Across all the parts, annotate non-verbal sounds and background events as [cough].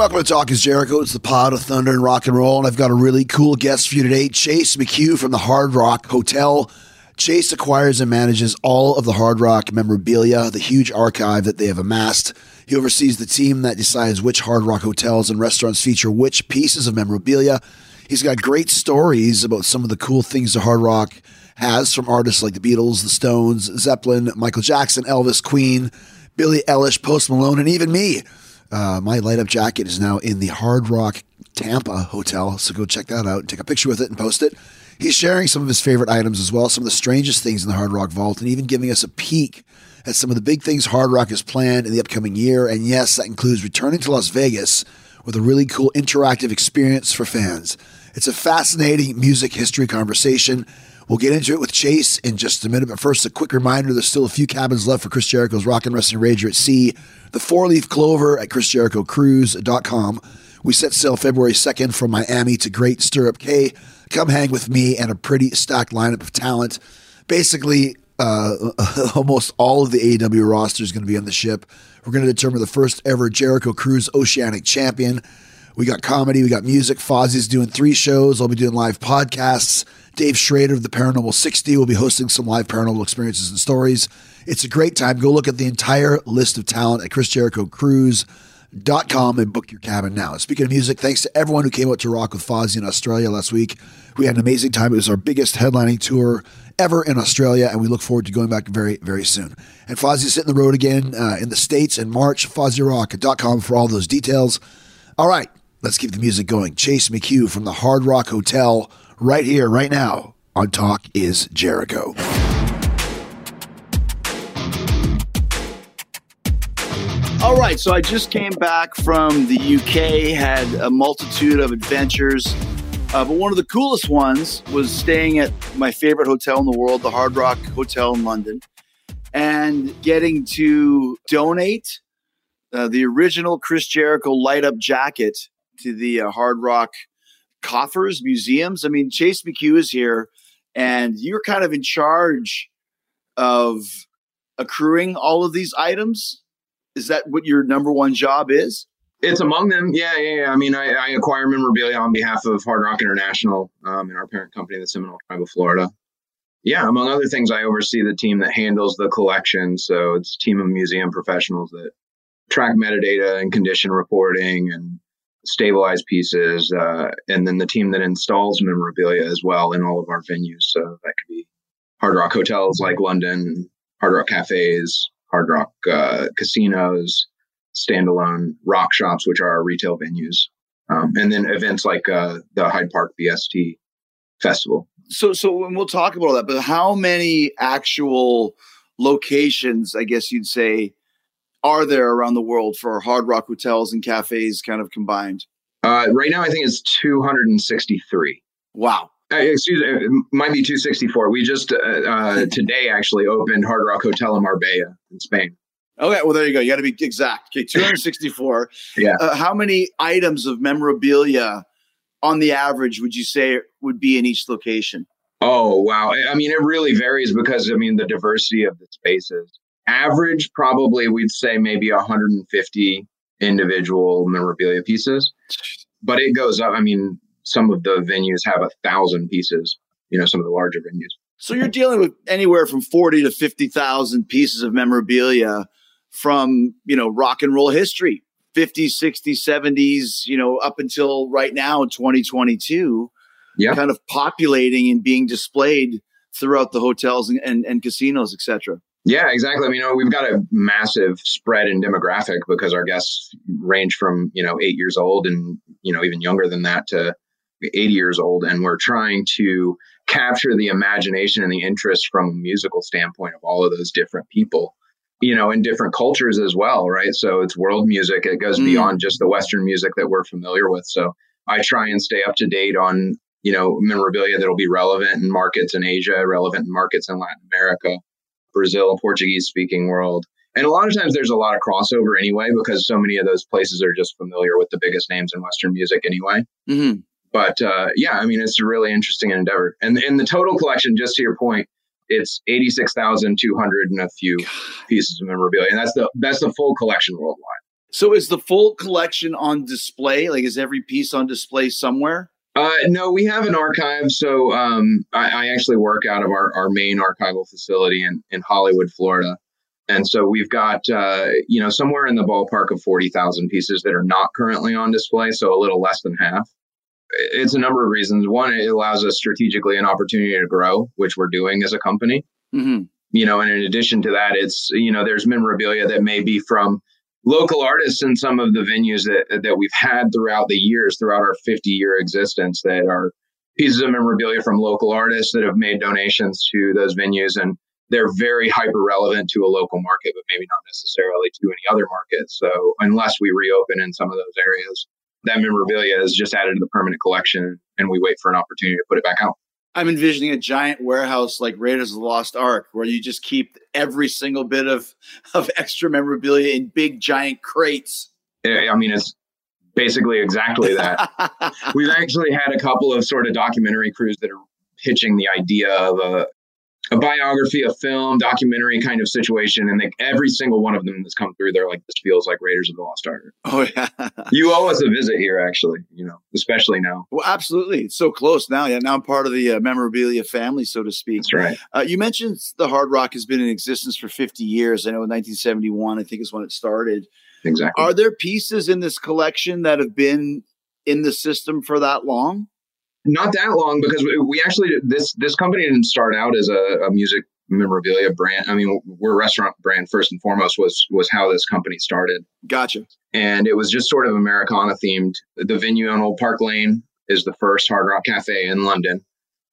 Welcome to Talk is Jericho. It's the pod of thunder and rock and roll, and I've got a really cool guest for you today, Chase McHugh from the Hard Rock Hotel. Chase acquires and manages all of the Hard Rock memorabilia, the huge archive that they have amassed. He oversees the team that decides which Hard Rock hotels and restaurants feature which pieces of memorabilia. He's got great stories about some of the cool things the Hard Rock has from artists like the Beatles, the Stones, Zeppelin, Michael Jackson, Elvis, Queen, Billie Eilish, Post Malone, and even me. Uh, my light up jacket is now in the Hard Rock Tampa Hotel, so go check that out and take a picture with it and post it. He's sharing some of his favorite items as well, some of the strangest things in the Hard Rock Vault, and even giving us a peek at some of the big things Hard Rock has planned in the upcoming year. And yes, that includes returning to Las Vegas with a really cool interactive experience for fans. It's a fascinating music history conversation. We'll get into it with Chase in just a minute, but first, a quick reminder there's still a few cabins left for Chris Jericho's Rock and Wrestling Rager at Sea, the four leaf clover at ChrisJerichoCruise.com. We set sail February 2nd from Miami to Great Stirrup Cay. Come hang with me and a pretty stacked lineup of talent. Basically, uh, [laughs] almost all of the AEW roster is going to be on the ship. We're going to determine the first ever Jericho Cruise Oceanic Champion. We got comedy, we got music. Fozzy's doing three shows. I'll be doing live podcasts. Dave Schrader of the Paranormal 60 will be hosting some live paranormal experiences and stories. It's a great time. Go look at the entire list of talent at chrisjerichocruise.com and book your cabin now. Speaking of music, thanks to everyone who came out to rock with Fozzy in Australia last week. We had an amazing time. It was our biggest headlining tour ever in Australia, and we look forward to going back very, very soon. And Fozzy's hitting the road again uh, in the States in March. FozzyRock.com for all those details. All right, let's keep the music going. Chase McHugh from the Hard Rock Hotel, right here, right now on Talk is Jericho. All right, so I just came back from the UK, had a multitude of adventures. Uh, but one of the coolest ones was staying at my favorite hotel in the world, the Hard Rock Hotel in London, and getting to donate uh, the original Chris Jericho light up jacket to the uh, Hard Rock coffers, museums. I mean, Chase McHugh is here, and you're kind of in charge of accruing all of these items. Is that what your number one job is? It's among them. Yeah, yeah, yeah. I mean, I, I acquire memorabilia on behalf of Hard Rock International um, and our parent company, the Seminole Tribe of Florida. Yeah, among other things, I oversee the team that handles the collection. So it's a team of museum professionals that track metadata and condition reporting and stabilize pieces, uh, and then the team that installs memorabilia as well in all of our venues. So that could be Hard Rock hotels like London, Hard Rock cafes, Hard Rock uh, casinos, standalone rock shops, which are our retail venues, um, and then events like uh, the Hyde Park BST Festival. So, so and we'll talk about that. But how many actual locations, I guess you'd say, are there around the world for Hard Rock hotels and cafes, kind of combined? Uh, right now, I think it's 263. Wow. Uh, excuse me, it might be 264. We just uh, uh, [laughs] today actually opened Hard Rock Hotel in Marbella in Spain. Okay, well there you go. You got to be exact. Okay, [laughs] 264. Yeah. Uh, how many items of memorabilia on the average would you say would be in each location? Oh, wow. I mean, it really varies because, I mean, the diversity of the spaces. Average, probably we'd say maybe 150 individual memorabilia pieces, but it goes up. I mean, some of the venues have a thousand pieces, you know, some of the larger venues. So you're dealing with anywhere from 40 to 50,000 pieces of memorabilia from, you know, rock and roll history, 50s, 60s, 70s, you know, up until right now in 2022 Yeah. kind of populating and being displayed throughout the hotels and, and, and casinos, etc. Yeah, exactly. I mean, you know, we've got a massive spread in demographic because our guests range from, you know, eight years old and, you know, even younger than that to 80 years old. And we're trying to capture the imagination and the interest from a musical standpoint of all of those different people, you know, in different cultures as well, right? So it's world music. It goes Mm. beyond just the Western music that we're familiar with. So I try and stay up to date on, you know, memorabilia that'll be relevant in markets in Asia, relevant in markets in Latin America. Brazil, Portuguese speaking world. And a lot of times there's a lot of crossover anyway, because so many of those places are just familiar with the biggest names in Western music anyway. Mm-hmm. But uh, yeah, I mean, it's a really interesting endeavor. And in the total collection, just to your point, it's 86,200 and a few pieces of memorabilia. And that's the, that's the full collection worldwide. So is the full collection on display? Like, is every piece on display somewhere? Uh, no, we have an archive. So um, I, I actually work out of our, our main archival facility in, in Hollywood, Florida. And so we've got, uh, you know, somewhere in the ballpark of 40,000 pieces that are not currently on display. So a little less than half. It's a number of reasons. One, it allows us strategically an opportunity to grow, which we're doing as a company. Mm-hmm. You know, and in addition to that, it's, you know, there's memorabilia that may be from local artists in some of the venues that that we've had throughout the years, throughout our 50 year existence, that are pieces of memorabilia from local artists that have made donations to those venues, and they're very hyper relevant to a local market, but maybe not necessarily to any other market. So unless we reopen in some of those areas, that memorabilia is just added to the permanent collection, and we wait for an opportunity to put it back out. I'm envisioning a giant warehouse like Raiders of the Lost Ark, where you just keep every single bit of [laughs] of extra memorabilia in big giant crates. I I mean, it's basically exactly that. [laughs] We've actually had a couple of sort of documentary crews that are pitching the idea of a, a biography, a film, documentary kind of situation. And they, every single one of them that's come through, they're like, this feels like Raiders of the Lost Ark. oh yeah. [laughs] You owe us a visit here, actually, you know, especially now. Well, absolutely. It's so close now. Yeah, now I'm part of the uh, memorabilia family, so to speak. That's right. Uh, you mentioned the Hard Rock has been in existence for 50 years. I know in 1971, I think is when it started. Exactly. Are there pieces in this collection that have been in the system for that long? Not that long because we, actually, this, this company didn't start out as a, a music memorabilia brand. I mean, we're a restaurant brand first and foremost was, was how this company started. Gotcha. and it was just sort of Americana themed. The venue on Old Park Lane is the first Hard Rock Cafe in London.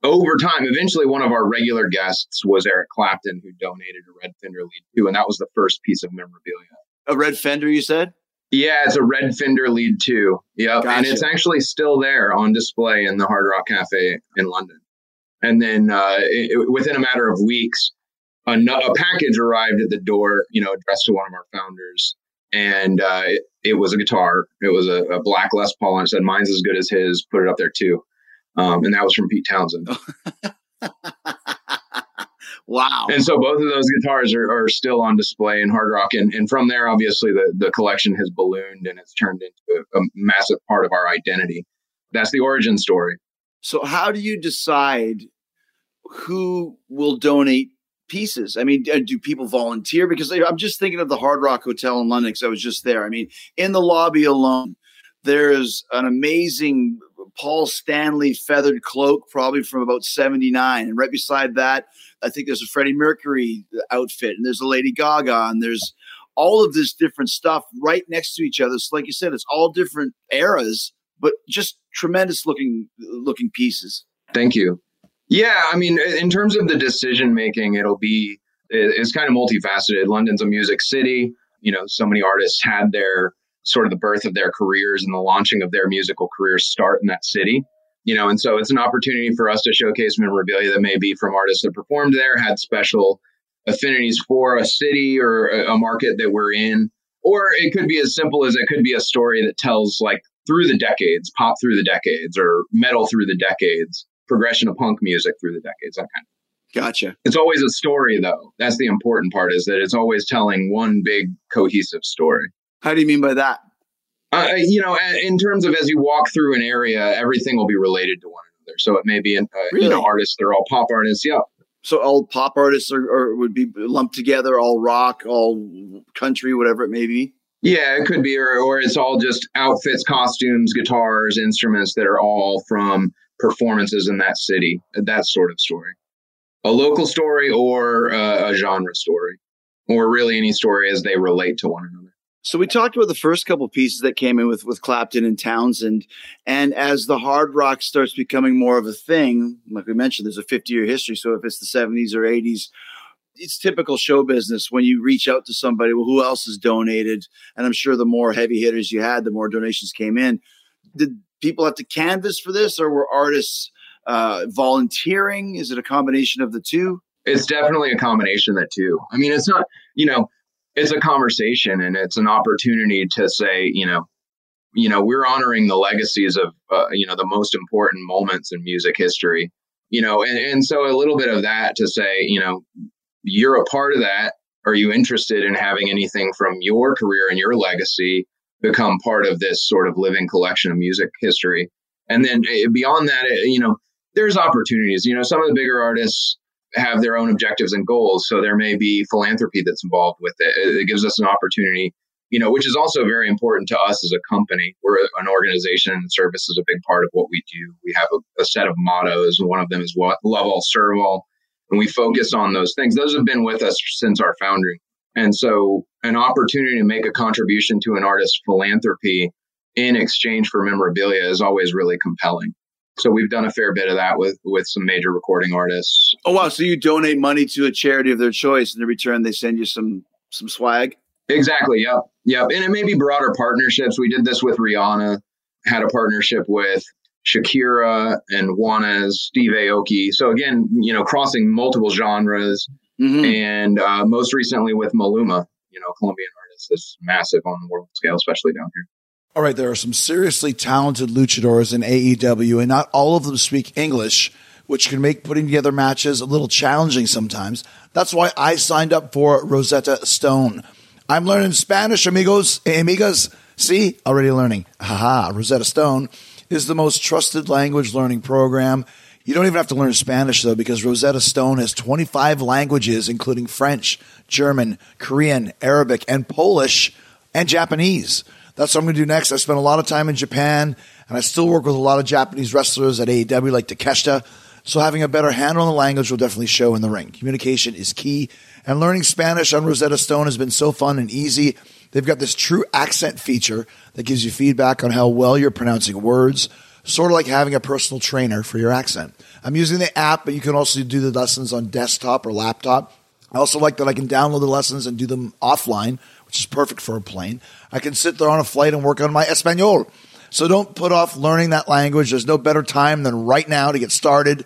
Over time, eventually, one of our regular guests was Eric Clapton, who donated a Red Fender Lead II, and that was the first piece of memorabilia. A red fender, you said? Yeah, it's a Red Fender Lead II. Yep, and it's actually still there on display in the Hard Rock Cafe in London. And then uh, it- within a matter of weeks, a, a package arrived at the door, you know, addressed to one of our founders, and uh, it, it was a guitar. It was a, a black Les Paul, and it said, "Mine's as good as his. Put it up there too." Um, and that was from Pete Townshend. [laughs] Wow. And so both of those guitars are, are still on display in Hard Rock. And, and from there, obviously, the, the collection has ballooned and it's turned into a, a massive part of our identity. That's the origin story. So, how do you decide who will donate pieces? I mean, do people volunteer? Because I'm just thinking of the Hard Rock Hotel in London because I was just there. I mean, in the lobby alone, there's an amazing Paul Stanley feathered cloak, probably from about 79. And right beside that, I think there's a Freddie Mercury outfit, and there's a Lady Gaga, and there's all of this different stuff right next to each other. So, like you said, it's all different eras, but just tremendous looking looking pieces. Thank you. Yeah, I mean, in terms of the decision making, it'll be it's kind of multifaceted. London's a music city. You know, so many artists had their sort of the birth of their careers and the launching of their musical careers start in that city. You know, and so it's an opportunity for us to showcase memorabilia that may be from artists that performed there, had special affinities for a city or a, a market that we're in, or it could be as simple as it could be a story that tells like through the decades, pop through the decades, or metal through the decades, progression of punk music through the decades, that kind of. Gotcha. It's always a story, though. That's the important part is that it's always telling one big cohesive story. How do you mean by that? Uh, you know, in terms of as you walk through an area, everything will be related to one another. So it may be, uh, you know, artists, they're all pop artists. Yeah. So all pop artists are, are would be lumped together, all rock, all country, whatever it may be. Yeah, it could be, or, or it's all just outfits, costumes, guitars, instruments that are all from performances in that city, that sort of story. A local story or uh, a genre story, or really any story as they relate to one another. So we talked about the first couple pieces that came in with with Clapton and Townshend, and as the hard rock starts becoming more of a thing, like we mentioned, there's a 50 year history. So if it's the 70s or 80s, it's typical show business when you reach out to somebody. Well, who else has donated? And I'm sure the more heavy hitters you had, the more donations came in. Did people have to canvas for this, or were artists uh, volunteering? Is it a combination of the two? It's definitely a combination of the two. I mean, it's not, you know, it's a conversation and it's an opportunity to say, you know, you know, we're honoring the legacies of, uh, you know, the most important moments in music history, you know, and, and so a little bit of that to say, you know, you're a part of that. Are you interested in having anything from your career and your legacy become part of this sort of living collection of music history? And then eh, beyond that, eh, you know, there's opportunities. You know, some of the bigger artists have their own objectives and goals. So there may be philanthropy that's involved with it. It gives us an opportunity, you know, which is also very important to us as a company. We're an organization and service is a big part of what we do. We have a, a set of mottos. One of them is what love all, serve all. And we focus on those things. Those have been with us since our founding. And so an opportunity to make a contribution to an artist's philanthropy in exchange for memorabilia is always really compelling. So we've done a fair bit of that with with some major recording artists. Oh wow! So you donate money to a charity of their choice, and in return they send you some some swag. Exactly. Yep. Yep. And it may be broader partnerships. We did this with Rihanna, had a partnership with Shakira and Juanes, Steve Aoki. So again, you know, crossing multiple genres, Mhm. and uh, most recently with Maluma, you know, Colombian artist that's massive on the world scale, especially down here. All right, there are some seriously talented luchadors in AEW, and not all of them speak English, which can make putting together matches a little challenging sometimes. That's why I signed up for Rosetta Stone. I'm learning Spanish, amigos, amigas. See, already learning. Haha, Rosetta Stone is the most trusted language learning program. You don't even have to learn Spanish though, because Rosetta Stone has 25 languages, including French, German, Korean, Arabic, and Polish, and Japanese. That's what I'm going to do next. I spent a lot of time in Japan, and I still work with a lot of Japanese wrestlers at AEW, like Takeshita. So having a better handle on the language will definitely show in the ring. Communication is key, and learning Spanish on Rosetta Stone has been so fun and easy. They've got this true accent feature that gives you feedback on how well you're pronouncing words, sort of like having a personal trainer for your accent. I'm using the app, but you can also do the lessons on desktop or laptop. I also like that I can download the lessons and do them offline, which is perfect for a plane. I can sit there on a flight and work on my Espanol. So don't put off learning that language. There's no better time than right now to get started.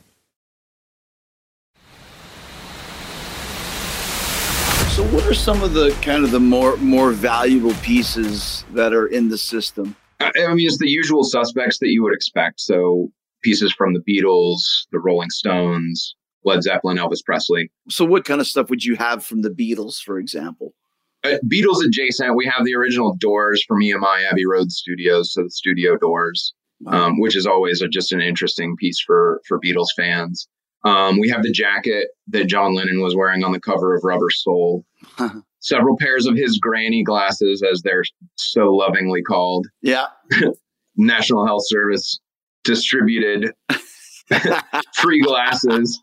So, what are some of the kind of the more more valuable pieces that are in the system? I mean, it's the usual suspects that you would expect. So pieces from the Beatles, the Rolling Stones, Led Zeppelin, Elvis Presley. So, what kind of stuff would you have from the Beatles, for example? Uh, Beatles adjacent, we have the original doors from EMI Abbey Road Studios, so the studio doors, um, which is always a, just an interesting piece for for Beatles fans. Um, we have the jacket that John Lennon was wearing on the cover of Rubber Soul. [laughs] Several pairs of his granny glasses, as they're so lovingly called. Yeah. [laughs] National Health Service distributed [laughs] free glasses.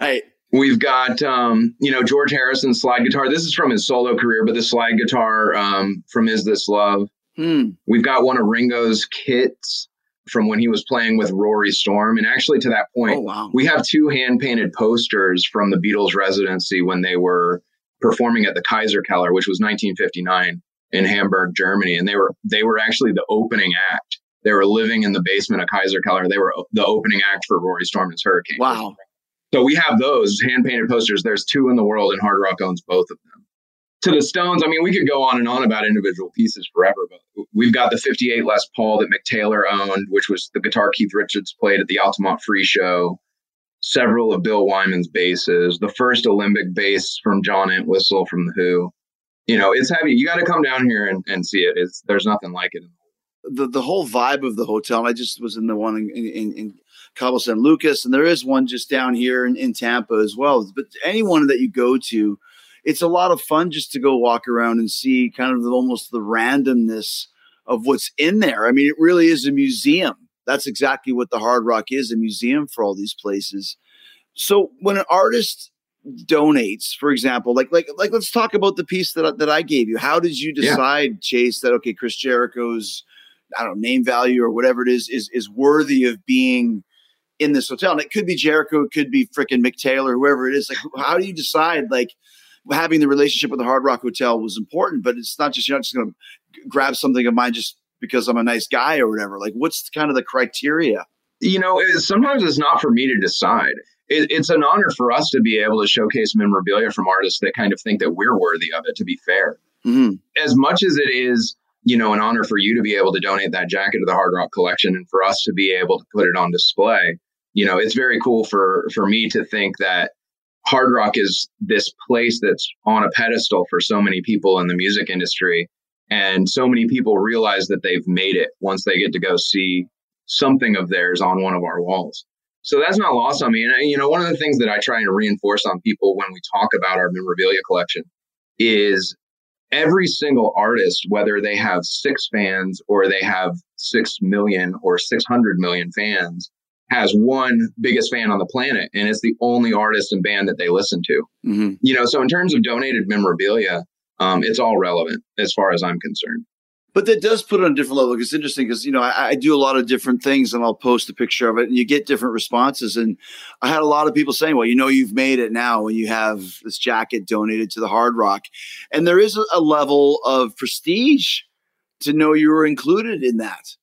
right. We've got, um, you know, George Harrison's slide guitar. This is from his solo career, but the slide guitar um, from Is This Love. Hmm. We've got one of Ringo's kits from when he was playing with Rory Storm. And actually, to that point, Oh wow. we have two hand painted posters from the Beatles residency when they were performing at the Kaiser Keller, which was 1959 in Hamburg, Germany. And they were they were actually the opening act. They were living in the basement of Kaiser Keller. They were the opening act for Rory Storm and his Hurricane. Wow. So we have those hand painted posters. There's two in the world, and Hard Rock owns both of them. To the Stones, I mean, we could go on and on about individual pieces forever, but we've got the 58 Les Paul that Mick Taylor owned, which was the guitar Keith Richards played at the Altamont Free Show. Several of Bill Wyman's basses, the first Olympic bass from John Entwistle from The Who. You know, it's heavy. You got to come down here and, and see it. It's there's nothing like it. the the whole vibe of the hotel. I just was in the one in, in, in Cabo San Lucas, and there is one just down here in, in Tampa as well. But anyone that you go to, it's a lot of fun just to go walk around and see kind of the, almost the randomness of what's in there. I mean, it really is a museum. That's exactly what the Hard Rock is a museum for all these places. So when an artist donates, for example, like like like let's talk about the piece that I- that I gave you. How did you Yeah. decide, Chase, that okay, Chris Jericho's I don't know name value or whatever it is is is worthy of being in this hotel? And it could be Jericho, it could be freaking Mick Taylor, whoever it is. Like, how do you decide? Like having the relationship with the Hard Rock Hotel was important, but it's not just you're not just going to grab something of mine just because I'm a nice guy or whatever. Like, what's kind of the criteria? you know, it, sometimes it's not for me to decide. It, it's an honor for us to be able to showcase memorabilia from artists that kind of think that we're worthy of it, to be fair. Mhm. As much as it is, you know, an honor for you to be able to donate that jacket to the Hard Rock collection and for us to be able to put it on display, you know, it's very cool for for me to think that Hard Rock is this place that's on a pedestal for so many people in the music industry. And so many people realize that they've made it once they get to go see something of theirs on one of our walls. So that's not lost on me. And, uh, you know, one of the things that I try and reinforce on people when we talk about our memorabilia collection is every single artist, whether they have six fans or they have six million or 600 million fans, has one biggest fan on the planet. And it's the only artist and band that they listen to. Mhm. You know, so in terms of donated memorabilia, um, it's all relevant as far as I'm concerned. But that does put it on a different level. It's interesting because you know I, I do a lot of different things, and I'll post a picture of it, and you get different responses. And I had a lot of people saying, "Well, you know, you've made it now when you have this jacket donated to the Hard Rock," and there is a level of prestige to know you were included in that.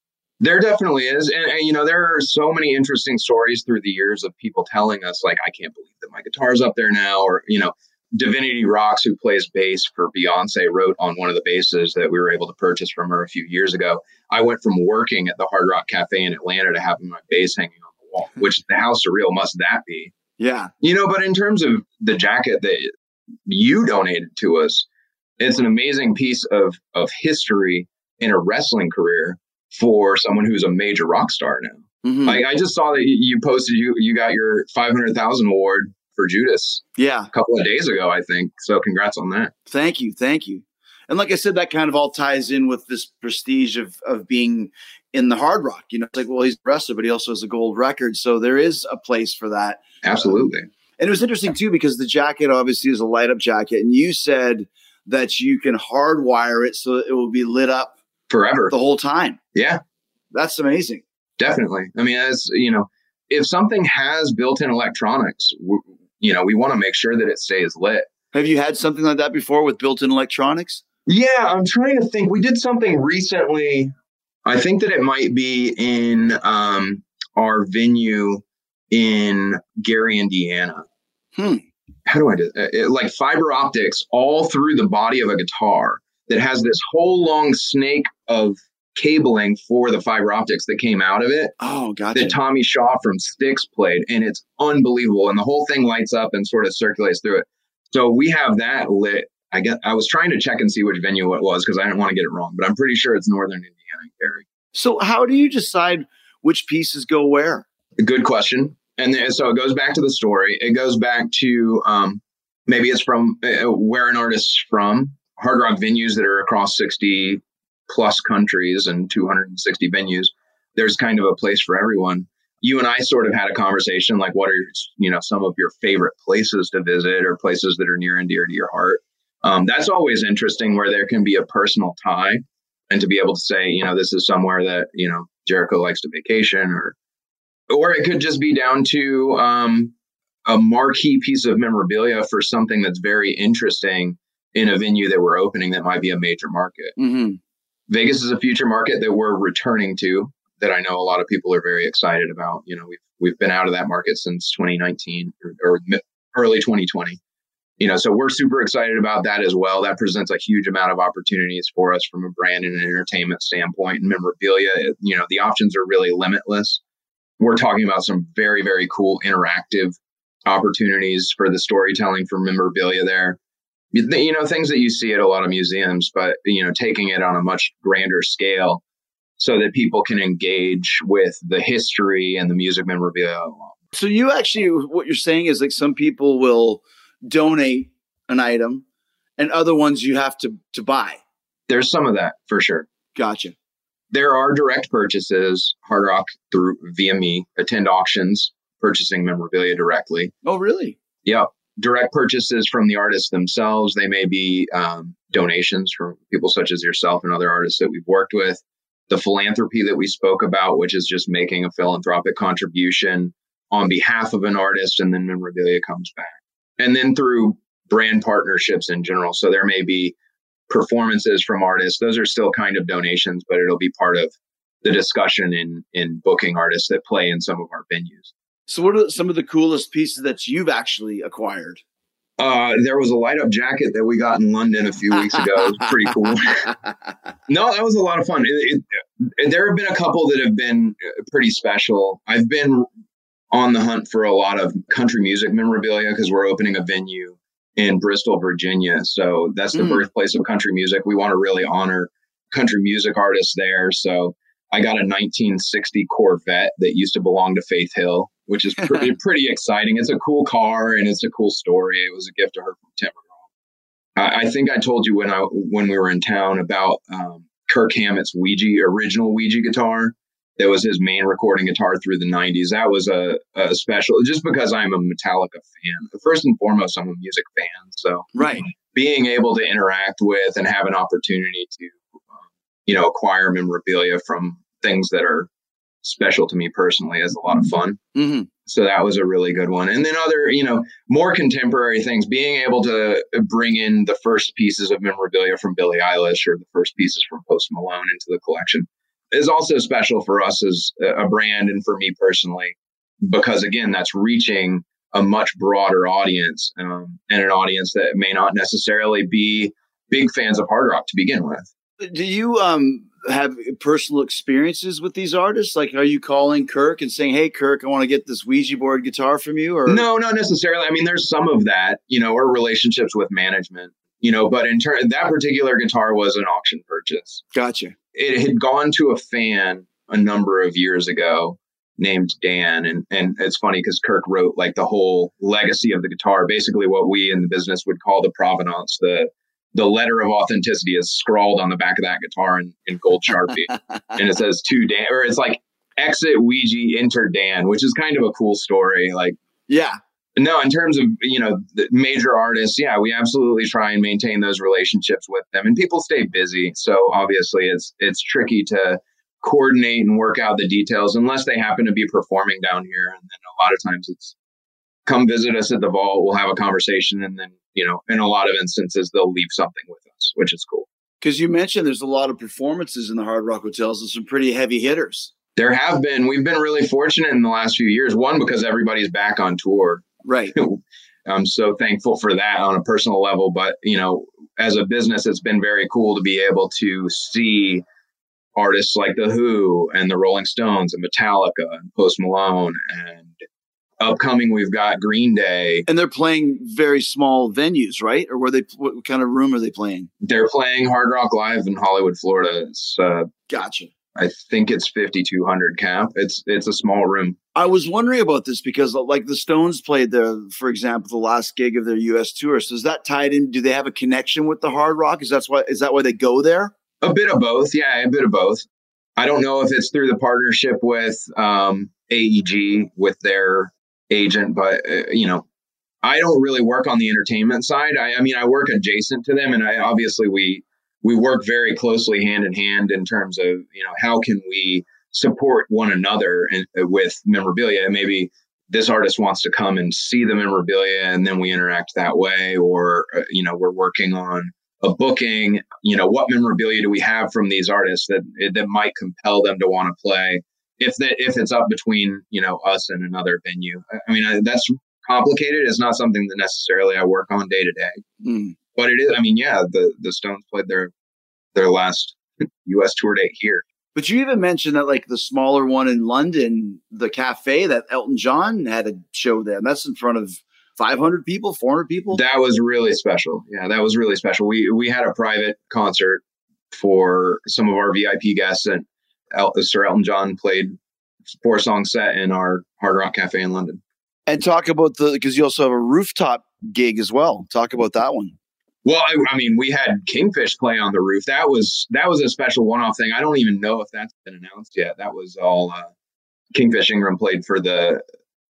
There definitely is. And, and, you know, there are so many interesting stories through the years of people telling us, like, I can't believe that my guitar's up there now. Or, you know, Divinity Roxx, who plays bass for Beyonce, wrote on one of the basses that we were able to purchase from her a few years ago. I went from working at the Hard Rock Cafe in Atlanta to having my bass hanging on the wall, which the house surreal must that be. Yeah, You know, but in terms of the jacket that you donated to us, it's an amazing piece of of history in a wrestling career for someone who's a major rock star now. Mhm. Like I just saw that you- posted you you got your five hundred thousand award for Judas yeah. a couple of days ago, I think. So congrats on that. Thank you, thank you. And like I said, that kind of all ties in with this prestige of of being in the Hard Rock. You know, it's like, well, he's a wrestler, but he also has a gold record, so there is a place for that. Absolutely. And it was interesting too because the jacket obviously is a light up jacket, and you said that you can hardwire it so it will be lit up Forever. the whole time. Yeah, That's amazing. definitely. I mean, as you know, if something has built-in electronics, w- you know, we want to make sure that it stays lit. Have you had something like that before with built-in electronics? Yeah, I'm trying to think. We did something recently. I think that it might be in um, our venue in Gary, Indiana. Hmm. How do I do it? it? Like fiber optics all through the body of a guitar that has this whole long snake of cabling for the fiber optics that came out of it Oh, gotcha. that Tommy Shaw from Styx played, and it's unbelievable. And the whole thing lights up and sort of circulates through it. So we have that lit. I get. I was trying to check and see which venue it was because I didn't want to get it wrong, but I'm pretty sure it's Northern Indiana and Gary. so, how do you decide which pieces go where? Good question. And then, so it goes back to the story. It goes back to um, maybe it's from uh, where an artist's from. Hard rock venues that are across 60 plus countries and 260 venues. There's kind of a place for everyone. You and I sort of had a conversation like, what are you know some of your favorite places to visit or places that are near and dear to your heart? Um, that's always interesting where there can be a personal tie and to be able to say, you know, this is somewhere that you know Jericho likes to vacation, or or it could just be down to um, a marquee piece of memorabilia for something that's very interesting in a venue that we're opening that might be a major market. hmm Vegas is a future market that we're returning to that I know a lot of people are very excited about. You know, we've we've been out of that market since 2019 or, or early 2020. You know, so we're super excited about that as well. That presents a huge amount of opportunities for us from a brand and an entertainment standpoint and memorabilia. You know, the options are really limitless. We're talking about some very very cool interactive opportunities for the storytelling for memorabilia there you know things that you see at a lot of museums but you know taking it on a much grander scale so that people can engage with the history and the music memorabilia So you actually, what you're saying is like some people will donate an item, and other ones you have to to buy. there's some of that for sure Gotcha. there are direct purchases hard rock through via me attend auctions purchasing memorabilia directly Oh, really? Yeah, direct purchases from the artists themselves. They may be um, donations from people such as yourself and other artists that we've worked with. The philanthropy that we spoke about, which is just making a philanthropic contribution on behalf of an artist, and then memorabilia comes back. And then through brand partnerships in general. So there may be performances from artists. Those are still kind of donations, but it'll be part of the discussion in in booking artists that play in some of our venues. So what are some of the coolest pieces that you've actually acquired? Uh, there was a light up jacket that we got in London a few weeks ago. It was pretty cool. [laughs] no, that was a lot of fun. It, it, there have been a couple that have been uh, pretty special. I've been on the hunt for a lot of country music memorabilia because we're opening a venue in Bristol, Virginia. So that's the Mm. birthplace of country music. We want to really honor country music artists there. So I got a 1960 Corvette that used to belong to Faith Hill, which is [laughs] pretty pretty exciting. It's a cool car and it's a cool story. It was a gift to her from Tim. I, I think I told you when I when we were in town about um, Kirk Hammett's Ouija original Ouija guitar. That was his main recording guitar through the 90s. That was a, a special, just because I'm a Metallica fan. First and foremost, I'm a music fan. So right. being able to interact with and have an opportunity to, um, you know, acquire memorabilia from things that are special to me personally is a lot of fun. hmm So that was a really good one. And then other, you know, more contemporary things, being able to bring in the first pieces of memorabilia from Billie Eilish or the first pieces from Post Malone into the collection is also special for us as a a brand and for me personally, because again, that's reaching a much broader audience um, and an audience that may not necessarily be big fans of hard rock to begin with. Do you um have personal experiences with these artists? Like, are you calling Kirk and saying, "Hey, Kirk, I want to get this Ouija board guitar from you"? Or No, not necessarily. I mean, there's some of that, you know, or relationships with management, you know, but in turn, that particular guitar was an auction purchase. Gotcha. It had gone to a fan a number of years ago named Dan. And, and it's funny because Kirk wrote like the whole legacy of the guitar, basically what we in the business would call the provenance, the, the letter of authenticity is scrawled on the back of that guitar in, in gold sharpie [laughs] and it says to Dan, or it's like exit Ouija, enter Dan, which is kind of a cool story. Like, Yeah. no, in terms of you know the major artists, yeah, we absolutely try and maintain those relationships with them, and people stay busy. So obviously, it's it's tricky to coordinate and work out the details unless they happen to be performing down here. And then a lot of times, it's come visit us at the vault. We'll have a conversation, and then you know, in a lot of instances, they'll leave something with us, which is cool. Because you mentioned there's a lot of performances in the Hard Rock hotels and some pretty heavy hitters. There have been. We've been really fortunate in the last few years. One because everybody's back on tour. Right. [laughs] I'm so thankful for that on a personal level. But, you know, as a business, it's been very cool to be able to see artists like The Who and the Rolling Stones and Metallica and Post Malone. And upcoming, we've got Green Day. And they're playing very small venues, right? Or were they? What kind of room are they playing? They're playing Hard Rock Live in Hollywood, Florida. It's, uh, Gotcha. I think it's 5,200 cap. It's it's a small room. I was wondering about this because, like, the Stones played there, for example, the last gig of their U.S. tour. So is that tied in? Do they have a connection with the Hard Rock? Is that's why? Is that why they go there? A bit of both. Yeah, a bit of both. I don't know if it's through the partnership with um, AEG with their agent, but uh, you know, I don't really work on the entertainment side. I, I mean, I work adjacent to them, and I obviously we we work very closely hand in hand in terms of you know how can we support one another and with memorabilia. Maybe this artist wants to come and see the memorabilia and then we interact that way or uh, you know we're working on a booking you know what memorabilia do we have from these artists that that might compel them to want to play if that if it's up between you know us and another venue i mean that's complicated it's not something that necessarily i work on day to day Mm. but it is i mean yeah the the stones played their their last [laughs] us tour date here But you even mentioned that like the smaller one in London, the cafe that Elton John had a show there. And that's in front of 500 people, 400 people. That was really special. Yeah, that was really special. We we had a private concert for some of our VIP guests, and El- Sir Elton John played four song set in our Hard Rock Cafe in London. and talk about the, because you also have a rooftop gig as well. Talk about that one. Well, I, I mean, we had Kingfish play on the roof. That was that was a special one off thing. I don't even know if that's been announced yet. That was all uh, Kingfish Ingram played for the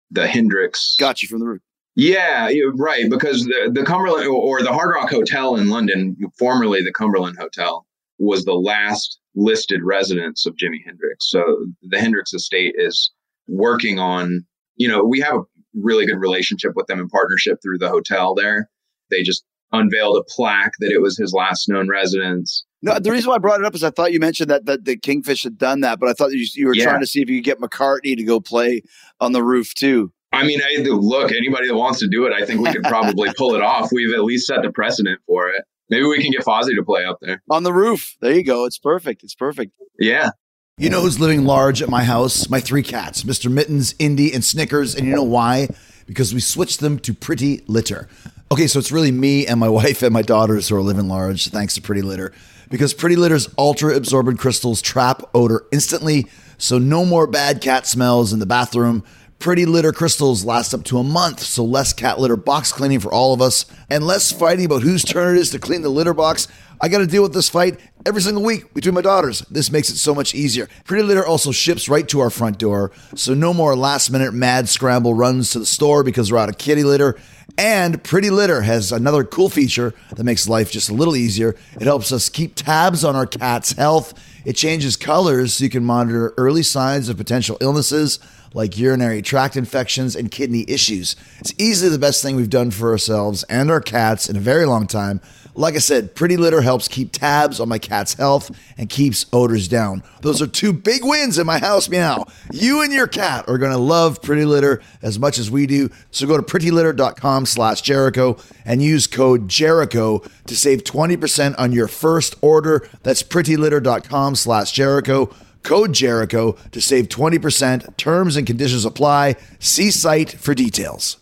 the Hendrix. Got you from the roof. Yeah, right. Because the the Cumberland or the Hard Rock Hotel in London, formerly the Cumberland Hotel, was the last listed residence of Jimi Hendrix. So the Hendrix estate is working on. You know, we have a really good relationship with them in partnership through the hotel there. They just unveiled a plaque that it was his last known residence. No, the reason why I brought it up is I thought you mentioned that that the Kingfish had done that, but I thought you, you were Yeah. trying to see if you could get McCartney to go play on the roof too. I mean, I, look, anybody that wants to do it, I think we could probably pull it off. We've at least set the precedent for it. Maybe we can get Fozzy to play up there. On the roof. There you go. It's perfect. It's perfect. Yeah. You know who's living large at my house? My three cats, Mr. Mittens, Indy, and Snickers. And you know why? Because we switched them to Pretty Litter. Okay, so it's really me and my [laughs] wife and my daughters who are living large, thanks to Pretty Litter. Because Pretty Litter's ultra absorbent crystals trap odor instantly, so no more bad cat smells in the bathroom. Pretty litter crystals last up to a month, so less cat litter box cleaning for all of us, and less fighting about whose turn it is to clean the litter box. I got to deal with this fight every single week between my daughters. This makes it so much easier. Pretty Litter also ships right to our front door, so no more last minute mad scramble runs to the store because we're out of kitty litter. And Pretty Litter has another cool feature that makes life just a little easier. It helps us keep tabs on our cat's health. It changes colors so you can monitor early signs of potential illnesses like urinary tract infections and kidney issues. It's easily the best thing we've done for ourselves and our cats in a very long time. Like I said, Pretty Litter helps keep tabs on my cat's health and keeps odors down. Those are two big wins in my house meow. You and your cat are gonna love Pretty Litter as much as we do. So go to prettylitter.com slash Jericho and use code Jericho to save 20% on your first order. That's prettylitter.com slash Jericho. Code Jericho to save 20%. Terms and conditions apply. See site for details.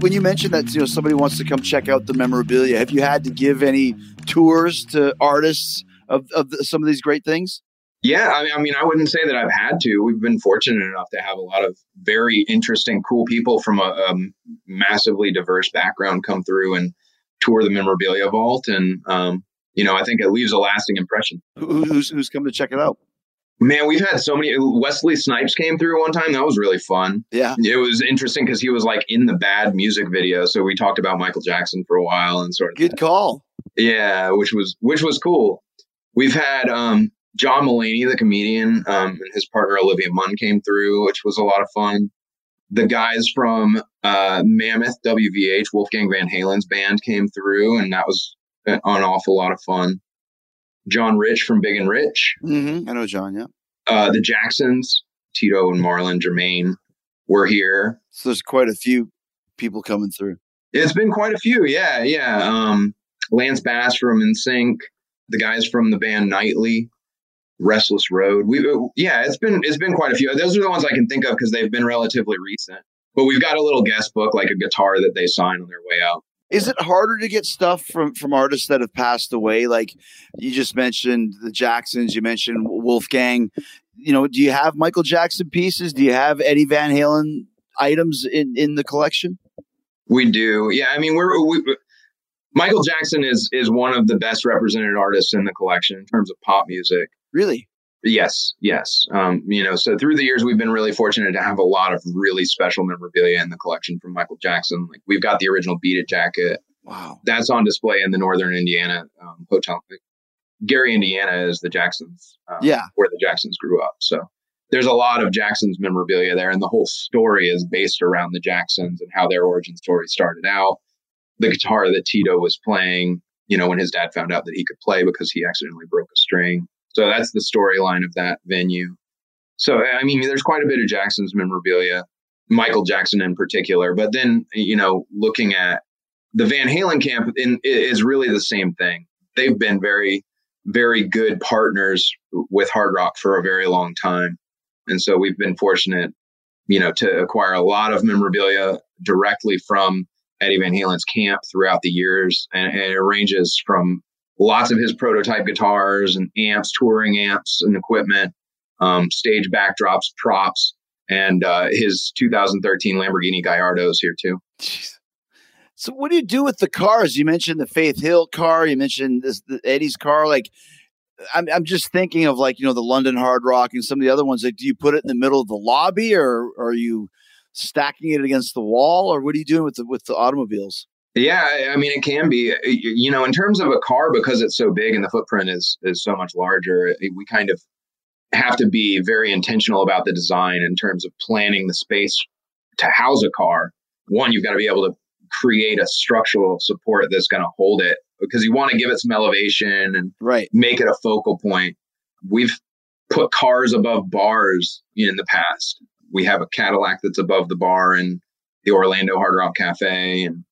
When you mentioned that you know somebody wants to come check out the memorabilia, have you had to give any tours to artists of, of the, some of these great things? Yeah, I mean, I mean, I wouldn't say that I've had to. We've been fortunate enough to have a lot of very interesting, cool people from a, a massively diverse background come through and tour the memorabilia vault, and um, you know, I think it leaves a lasting impression. Who's who's come to check it out? Man, we've had so many. Wesley Snipes came through one time. That was really fun. Yeah, It was interesting because he was like in the bad music video. So we talked about Michael Jackson for a while and sort of good call. Yeah, which was which was cool. We've had um, John Mulaney, the comedian, um, and his partner Olivia Munn came through, which was a lot of fun. The guys from uh, Mammoth WVH, Wolfgang Van Halen's band, came through, and that was an awful lot of fun. John Rich from Big and Rich, hmm I know John. Yeah, uh, the Jacksons, Tito and Marlon Jermaine were here. so there's quite a few people coming through. It's been quite a few. Yeah, yeah. Um, Lance Bass from NSYNC, the guys from the band Nightly, Restless Road. We, yeah, it's been it's been quite a few. Those are the ones I can think of because they've been relatively recent. But we've got a little guest book, like a guitar that they sign on their way out. Is it harder to get stuff from from artists that have passed away? Like you just mentioned the Jacksons, you mentioned Wolfgang. You know, do you have Michael Jackson pieces? Do you have Eddie Van Halen items in in the collection? We do, yeah. I mean, we're we, Michael Jackson is is one of the best represented artists in the collection in terms of pop music. Really? Yes, yes. Um, you know, so through the years, we've been really fortunate to have a lot of really special memorabilia in the collection from Michael Jackson. Like we've got the original Beat It jacket Wow. that's on display in the Northern Indiana um, hotel. Gary, Indiana is the Jacksons. Um, Yeah. where the Jacksons grew up. So there's a lot of Jacksons memorabilia there, and the whole story is based around the Jacksons and how their origin story started out. The guitar that Tito was playing, you know, when his dad found out that he could play because he accidentally broke a string. So that's the storyline of that venue. So I mean, there's quite a bit of Jackson's memorabilia, Michael Jackson in particular. But then, you know, looking at the Van Halen camp in, is really the same thing. They've been very, very good partners with Hard Rock for a very long time, and so we've been fortunate, you know, to acquire a lot of memorabilia directly from Eddie Van Halen's camp throughout the years, and, and it ranges from lots of his prototype guitars and amps, touring amps and equipment, um, stage backdrops, props, and uh, his 2013 Lamborghini Gallardos here too. Jeez. So what do you do with the cars? You mentioned the Faith Hill car. You mentioned this the Eddie's car. Like, I'm I'm just thinking of like you know the London Hard Rock and some of the other ones. Like, do you put it in the middle of the lobby, or, or are you stacking it against the wall, or what are you doing with the with the automobiles? Yeah, I- mean, it can be. Uh, you you know, in terms of a car, because it's so big and the footprint is is so much larger, we kind of have to be very intentional about the design in terms of planning the space to house a car. One, you've got to be able to create a structural support that's going to hold it because you want to give it some elevation and Right. make it a focal point. We've put cars above bars in the past. We have a Cadillac that's above the bar in the Orlando Hard Rock Cafe, and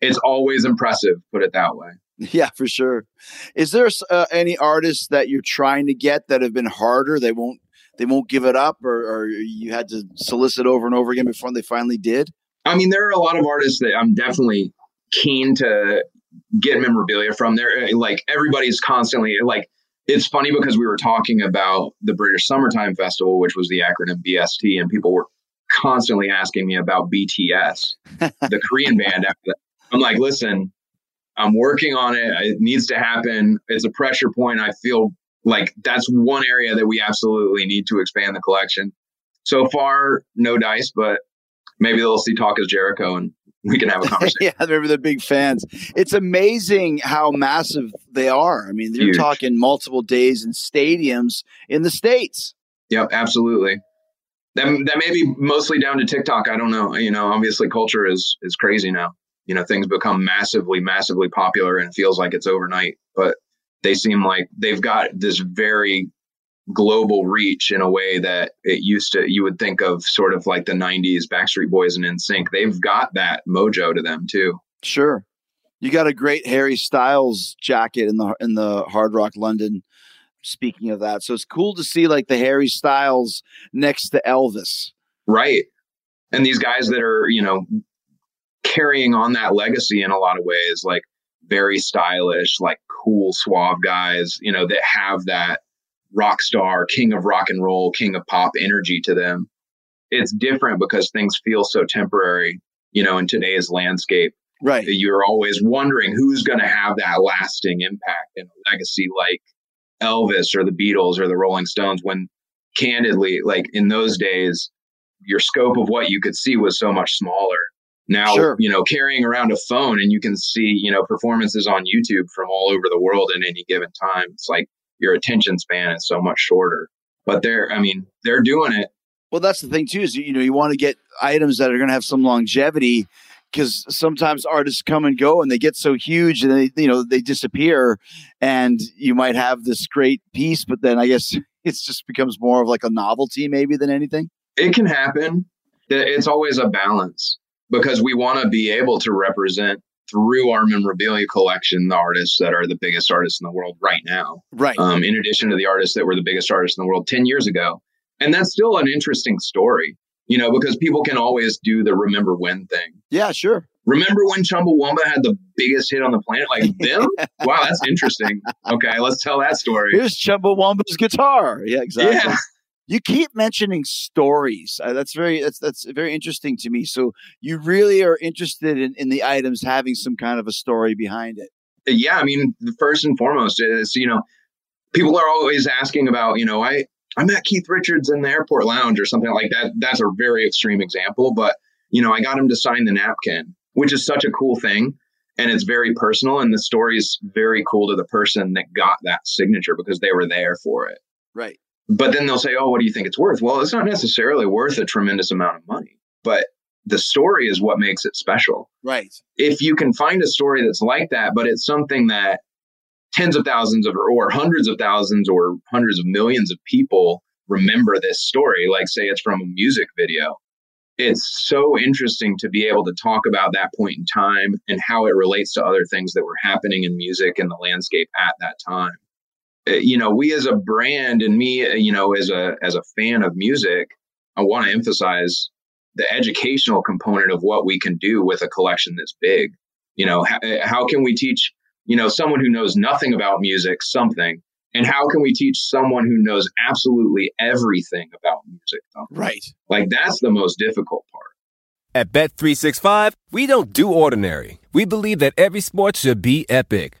it's always impressive. Put it that way. Yeah, for sure. Is there uh, any artists that you're trying to get that have been harder? They won't they won't give it up, or, or you had to solicit over and over again before they finally did. I mean, there are a lot of artists that I'm definitely keen to get memorabilia from. There, like everybody's constantly like. It's funny because we were talking about the British Summertime Festival, which was the acronym BST, and people were constantly asking me about BTS, [laughs] the Korean band. After that, I'm like, listen, I'm working on it. It needs to happen. It's a pressure point. I feel like that's one area that we absolutely need to expand the collection. So far, no dice, but maybe they'll see Talk is Jericho and we can have a [laughs] conversation. yeah, they're they're big fans. It's amazing how massive they are. I mean, they're Huge. talking multiple days in stadiums in the states. yep, absolutely. That, that may be mostly down to TikTok. I don't know. You know, obviously culture is is crazy now. You know, things become massively, massively popular and feels like it's overnight. But they seem like they've got this very global reach in a way that it used to you would think of sort of like the 90s Backstreet Boys and NSYNC They've got that mojo to them too. Sure, you got a great Harry Styles jacket in the in the Hard Rock London. Speaking of that, so it's cool to see like the Harry Styles next to Elvis. Right. And these guys that are, you know, carrying on that legacy in a lot of ways, like very stylish, like cool, suave guys, you know, that have that rock star, king of rock and roll, king of pop energy to them. It's different because things feel so temporary, you know, in today's landscape. Right. You're always wondering who's going to have that lasting impact and legacy like Elvis or the Beatles or the Rolling Stones when candidly, like in those days, your scope of what you could see was so much smaller. Now, Sure. you know, carrying around a phone and you can see, you know, performances on YouTube from all over the world at any given time. It's like your attention span is so much shorter. But they're, I mean, they're doing it. Well, that's the thing too. Is you know you want to get items that are going to have some longevity because sometimes artists come and go and they get so huge and they you know they disappear, and you might have this great piece, but then I guess [laughs] it just becomes more of like a novelty maybe than anything. It can happen. It's always a balance because we want to be able to represent through our memorabilia collection the artists that are the biggest artists in the world right now. Right. um, in addition to the artists that were the biggest artists in the world 10 years ago. And that's still an interesting story, you know, because people can always do the remember when thing. yeah. Sure. Remember when Chumbawamba had the biggest hit on the planet? Like [laughs] them? wow, that's interesting. Okay, let's tell that story. Here's Chumbawamba's guitar. Yeah. Exactly. Yeah. You keep mentioning stories. Uh, that's very that's that's very interesting to me. So you really are interested in, in the items having some kind of a story behind it. yeah, I mean, first and foremost is, you know, people are always asking about, you know, I, I met Keith Richards in the airport lounge or something like that. That's a very extreme example, but, you know, I got him to sign the napkin, which is such a cool thing. and it's very personal and the story is very cool to the person that got that signature because they were there for it Right. But then they'll say oh what do you think it's worth? Well it's not necessarily worth a tremendous amount of money but the story is what makes it special. Right. if you can find a story that's like that but it's something that tens of thousands of or hundreds of thousands or hundreds of millions of people remember this story like say it's from a music video it's so interesting to be able to talk about that point in time and how it relates to other things that were happening in music and the landscape at that time you know we as a brand and me uh, you know as a as a fan of music i want to emphasize the educational component of what we can do with a collection this big you know how, how can we teach you know someone who knows nothing about music something and how can we teach someone who knows absolutely everything about music something? Right. like that's the most difficult part At Bet365, we don't do ordinary. We believe that every sport should be epic.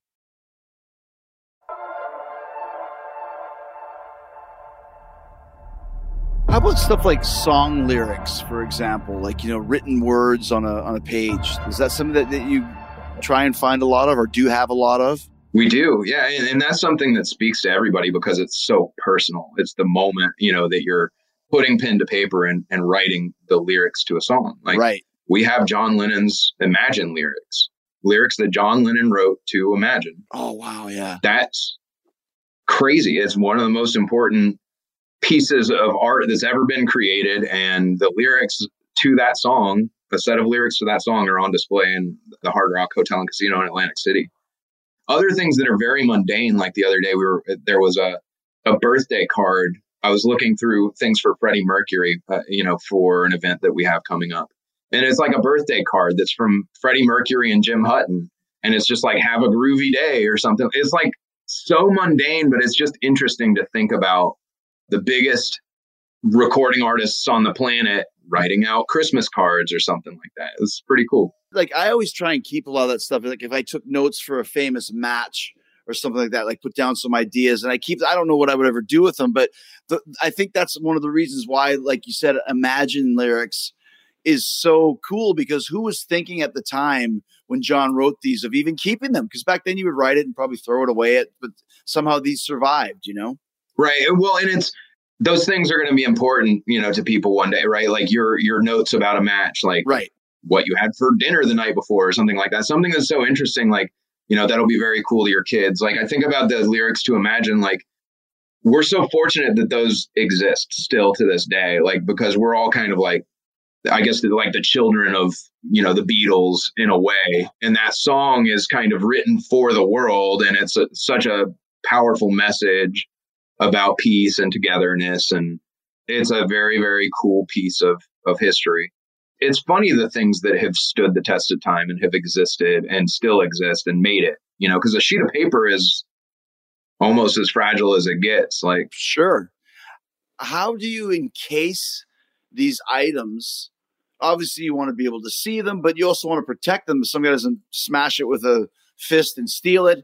How about stuff like song lyrics, for example, like you know, written words on a on a page? Is that something that, that you try and find a lot of, or do have a lot of? We do, yeah, and, and that's something that speaks to everybody because it's so personal. It's the moment you know that you're putting pen to paper and, and writing the lyrics to a song. Like right. we have John Lennon's Imagine lyrics, lyrics that John Lennon wrote to Imagine. Oh wow, yeah. That's crazy. It's one of the most important pieces of art that's ever been created, and the lyrics to that song, a set of lyrics to that song, are on display in the Hard Rock Hotel and Casino in Atlantic City. Other things that are very mundane like the other day we were there was a a birthday card. I was looking through things for freddie mercury uh, you know for an event that we have coming up. And it's like a birthday card that's from freddie mercury and jim hutton. And it's just like have a groovy day or something. It's like so mundane but it's just interesting to think about the biggest recording artists on the planet writing out christmas cards or something like that it's pretty cool Like I always try and keep a lot of that stuff. Like if I took notes for a famous match or something like that, like put down some ideas, and I keep. I don't know what I would ever do with them, but the, I think that's one of the reasons why, like you said, Imagine lyrics is so cool because who was thinking at the time when John wrote these of even keeping them? Because back then you would write it and probably throw it away. It, but somehow these survived. You know. Right. Well, and it's those things are going to be important, you know, to people one day, right? Like your your notes about a match, like Right. what you had for dinner the night before, or something like that. Something that's so interesting, like you know, that'll be very cool to your kids. Like I think about the lyrics to Imagine, like we're so fortunate that those exist still to this day, like because we're all kind of like. I guess like the children of you know the Beatles in a way, and that song is kind of written for the world, and it's a, such a powerful message about peace and togetherness and it's a very very cool piece of of history it's funny the things that have stood the test of time and have existed and still exist and made it you know because a sheet of paper is almost as fragile as it gets like Sure. How do you encase these items? Obviously, you want to be able to see them, but you also want to protect them. Some guy doesn't smash it with a fist and steal it.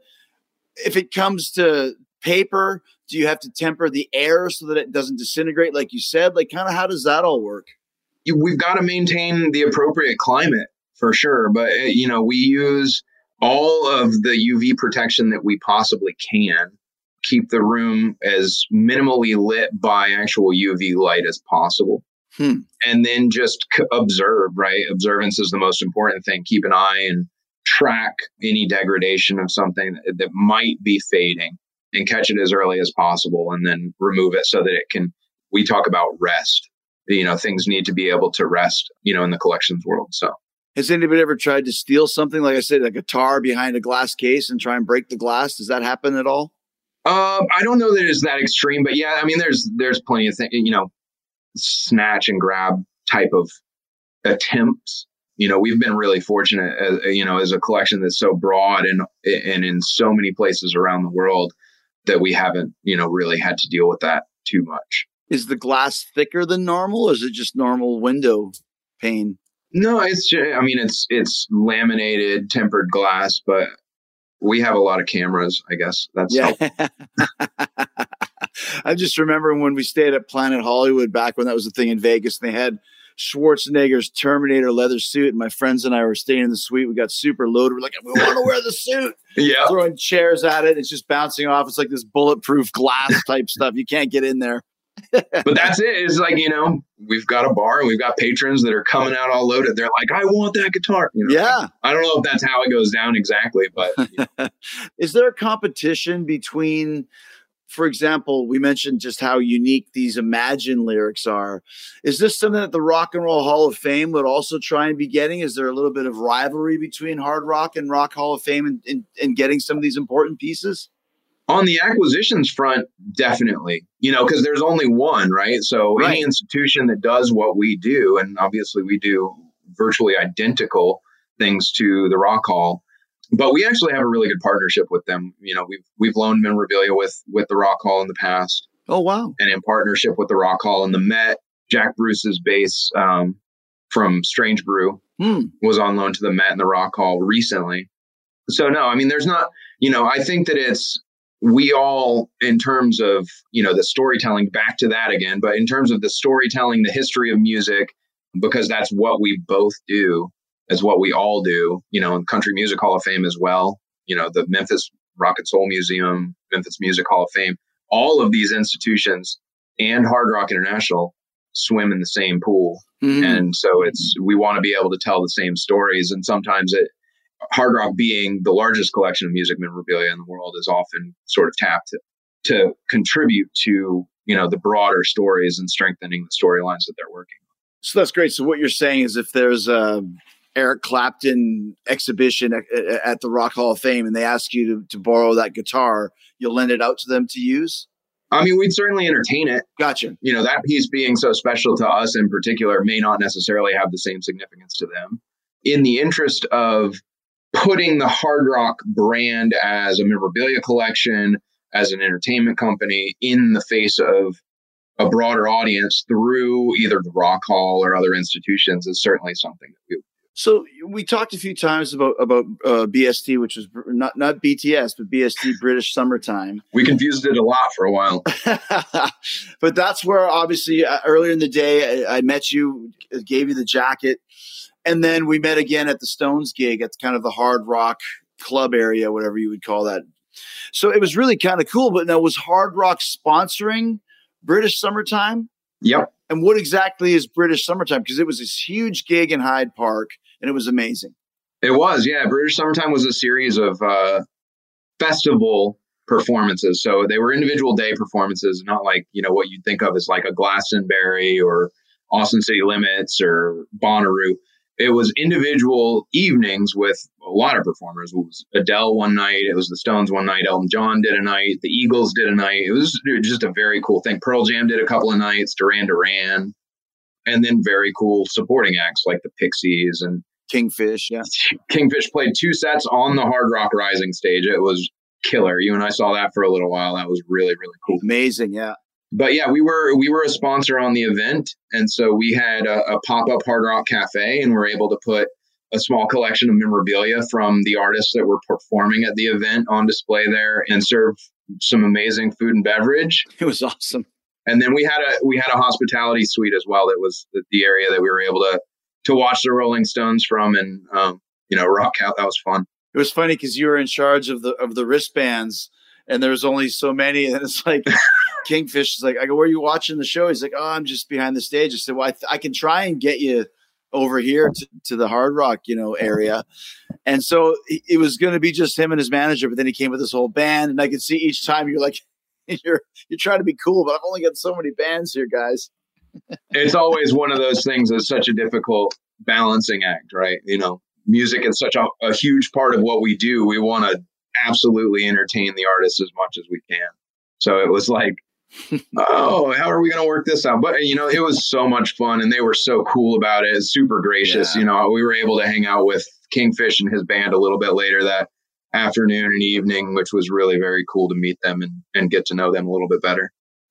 If it comes to paper, do you have to temper the air so that it doesn't disintegrate, like you said? Like, kind of how does that all work? you- we've got to maintain the appropriate climate for sure but uh, you know we use all of the uv protection that we possibly can keep the room as minimally lit by actual uv light as possible Hmm. and then just c- observe right observance is the most important thing keep an eye and track any degradation of something that might be fading and catch it as early as possible and then remove it so that it can we talk about rest you know things need to be able to rest you know in the collections world so Has anybody ever tried to steal something, like I said, a guitar behind a glass case and try and break the glass? Does that happen at all? um i don't know that it's that extreme but yeah i mean there's there's plenty of things you know snatch and grab type of attempts you know we've been really fortunate as, you know as a collection that's so broad and and in so many places around the world that we haven't you know really had to deal with that too much Is the glass thicker than normal, or is it just normal window pane? No, it's ju- I mean it's it's laminated tempered glass, but we have a lot of cameras. I guess that's Yeah. [laughs] I just remember when we stayed at Planet Hollywood back when that was a thing in Vegas, and they had Schwarzenegger's Terminator leather suit, and my friends and I were staying in the suite. We got super loaded. We're like, we want to [laughs] wear the suit. yeah. Throwing chairs at it. It's just bouncing off. It's like this bulletproof glass [laughs] type stuff. You can't get in there. [laughs] but that's it. It's like you know, we've got a bar and we've got patrons that are coming out all loaded. They're like, "I want that guitar." You know, Yeah. I don't know if that's how it goes down exactly, but you know, Is there a competition between, for example, we mentioned just how unique these Imagine lyrics are. Is this something that the Rock and Roll Hall of Fame would also try and be getting? Is there a little bit of rivalry between Hard Rock and Rock Hall of Fame in, in, in getting some of these important pieces? on the acquisitions front, definitely. You know, because there's only one, right? So Right. any institution that does what we do, and obviously we do virtually identical things to the Rock Hall. But we actually have a really good partnership with them. You know, we've we've loaned memorabilia with with the Rock Hall in the past. Oh, wow. and in partnership with the Rock Hall and the Met. Jack Bruce's bass um, from Strange Brew Hmm. was on loan to the Met and the Rock Hall recently. So no, I mean, there's not. You know, I think that it's we all, in terms of you know the storytelling, back to that again. But in terms of the storytelling, the history of music, because that's what we both do, is what we all do. You know, in Country Music Hall of Fame as well. You know, the Memphis Rock and Soul Museum, Memphis Music Hall of Fame all of these institutions and Hard Rock International swim in the same pool. Mhm. And so it's we want to be able to tell the same stories. And sometimes it Hard Rock being the largest collection of music memorabilia in the world is often sort of tapped to, to contribute to, you know, the broader stories and strengthening the storylines that they're working. On. So that's great. So what you're saying is if there's a Eric Clapton exhibition at, at the Rock Hall of Fame and they ask you to, to borrow that guitar, you'll lend it out to them to use? I mean, we'd certainly entertain it. Gotcha. you know that piece being so special to us in particular may not necessarily have the same significance to them in the interest of putting the hard rock brand as a memorabilia collection as an entertainment company in the face of a broader audience through either the rock hall or other institutions is certainly something that we So we talked a few times about about uh, BST, which was not not BTS, but BST [laughs] British Summertime. we confused it a lot for a while [laughs] but that's where obviously uh, earlier in the day I, I met you, uh, gave you the jacket, and then we met again at the Stones gig at kind of the hard rock club area, whatever you would call that. So it was really kind of cool. But now was Hard Rock sponsoring British Summertime? yep And what exactly is British Summertime? Because it was this huge gig in Hyde Park, and it was amazing. It was, yeah. British Summertime was a series of uh, festival performances. So they were individual day performances, not like, you know, what you'd think of as like a Glastonbury or Austin City Limits or Bonnaroo. It was individual evenings with a lot of performers. It was Adele one night, it was the Stones one night, Elton John did a night, the Eagles did a night. It was just a very cool thing. Pearl Jam did a couple of nights, Duran Duran, and then very cool supporting acts like the Pixies and Kingfish, yeah. [laughs] Kingfish played two sets on the Hard Rock Rising stage. It was killer. You and I saw that for a little while. That was really really cool. Amazing, yeah. But yeah, we were we were a sponsor on the event, and so we had a, a pop up Hard Rock Cafe, and we're able to put a small collection of memorabilia from the artists that were performing at the event on display there, and serve some amazing food and beverage. [laughs] It was awesome. And then we had a we had a hospitality suite as well. That was the, the area that we were able to to watch the Rolling Stones from, and um, you know, rock out. That was fun. It was funny because you were in charge of the of the wristbands, and there was only so many, and it's like [laughs] Kingfish is like, I go, where are you watching the show? He's like, oh, I'm just behind the stage. I said, well, I, th- I can try and get you over here to, to the Hard Rock, you know, area, and so it, was going to be just him and his manager, but then he came with his whole band, and I could see each time you're like, [laughs] you're you're trying to be cool, but I've only got so many bands here, guys. It's always one of those things that's such a difficult balancing act, right? You know, music is such a, a huge part of what we do. We want to absolutely entertain the artists as much as we can. So it was like, [laughs] oh, how are we going to work this out? But, you know, it was so much fun and they were so cool about it. Super gracious. Yeah. You know, we were able to hang out with Kingfish and his band a little bit later that afternoon and evening, which was really very cool to meet them and, and get to know them a little bit better.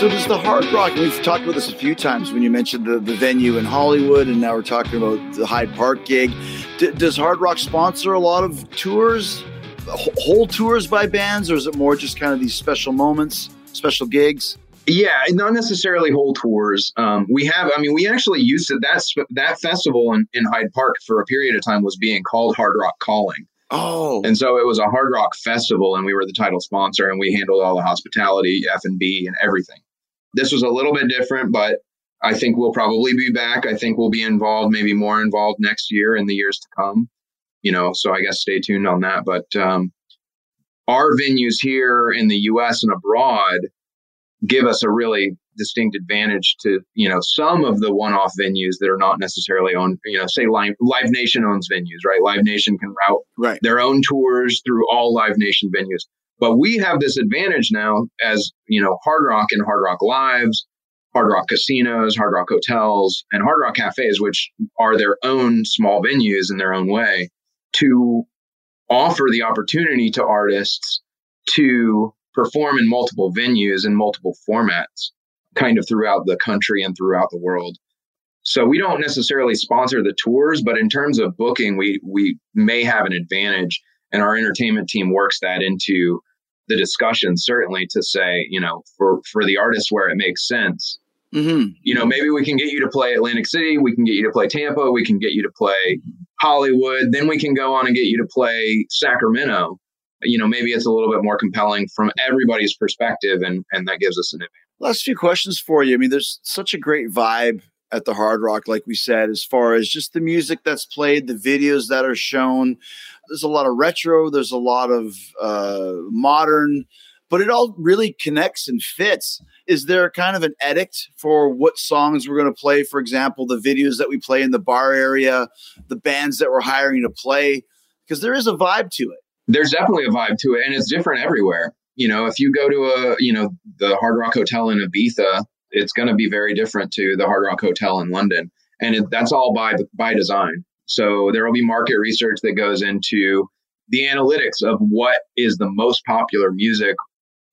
So does the Hard Rock, and we've talked about this a few times when you mentioned the, the venue in Hollywood, and now we're talking about the Hyde Park gig. D- does Hard Rock sponsor a lot of tours, wh- whole tours by bands, or is it more just kind of these special moments, special gigs? Yeah, not necessarily whole tours. Um, we have, I mean, we actually used to, that, sp- that festival in, in Hyde Park for a period of time was being called Hard Rock Calling. Oh, And so it was a hard rock festival and we were the title sponsor and we handled all the hospitality, F&B and everything. This was a little bit different, but I think we'll probably be back. I think we'll be involved, maybe more involved next year in the years to come. You know, so I guess stay tuned on that. But um, our venues here in the US and abroad give us a really distinct advantage to, you know, some of the one-off venues that are not necessarily owned, you know, say Live, Live Nation owns venues, right? Live Nation can route right. their own tours through all Live Nation venues. But we have this advantage now as, you know, Hard Rock and Hard Rock Lives, Hard Rock casinos, Hard Rock hotels, and Hard Rock cafes, which are their own small venues in their own way, to offer the opportunity to artists to perform in multiple venues and multiple formats, kind of throughout the country and throughout the world. So we don't necessarily sponsor the tours, but in terms of booking, we we may have an advantage, and our entertainment team works that into the discussion certainly to say, you know, for for the artists where it makes sense, hmm you know, maybe we can get you to play Atlantic City, we can get you to play Tampa, we can get you to play Hollywood, then we can go on and get you to play Sacramento. You know, maybe it's a little bit more compelling from everybody's perspective, and and that gives us an advantage. Last few questions for you. I mean, there's such a great vibe at the Hard Rock, like we said, as far as just the music that's played, the videos that are shown. There's a lot of retro, there's a lot of uh, modern, but it all really connects and fits. Is there kind of an edict for what songs we're going to play? For example, the videos that we play in the bar area, the bands that we're hiring to play, because there is a vibe to it. there's definitely a vibe to it and it's different everywhere you know if you go to a you know the hard rock hotel in ibiza it's going to be very different to the hard rock hotel in london and it, that's all by by design so there will be market research that goes into the analytics of what is the most popular music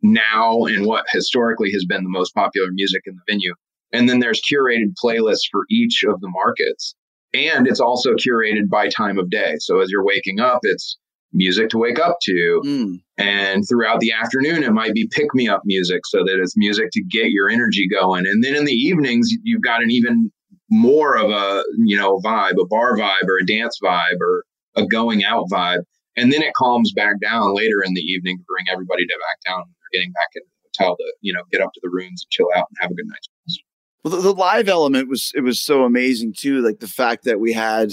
now and what historically has been the most popular music in the venue and then there's curated playlists for each of the markets and it's also curated by time of day so as you're waking up it's music to wake up to. Mm. And throughout the afternoon, it might be pick me up music so that it's music to get your energy going. And then in the evenings, you've got an even more of a, you know, vibe, a bar vibe or a dance vibe or a going out vibe. And then it calms back down later in the evening to bring everybody to back down. Getting back into the hotel to, you know, get up to the rooms and chill out and have a good night's rest. Well, the, the live element was it was so amazing too. Like the fact that we had,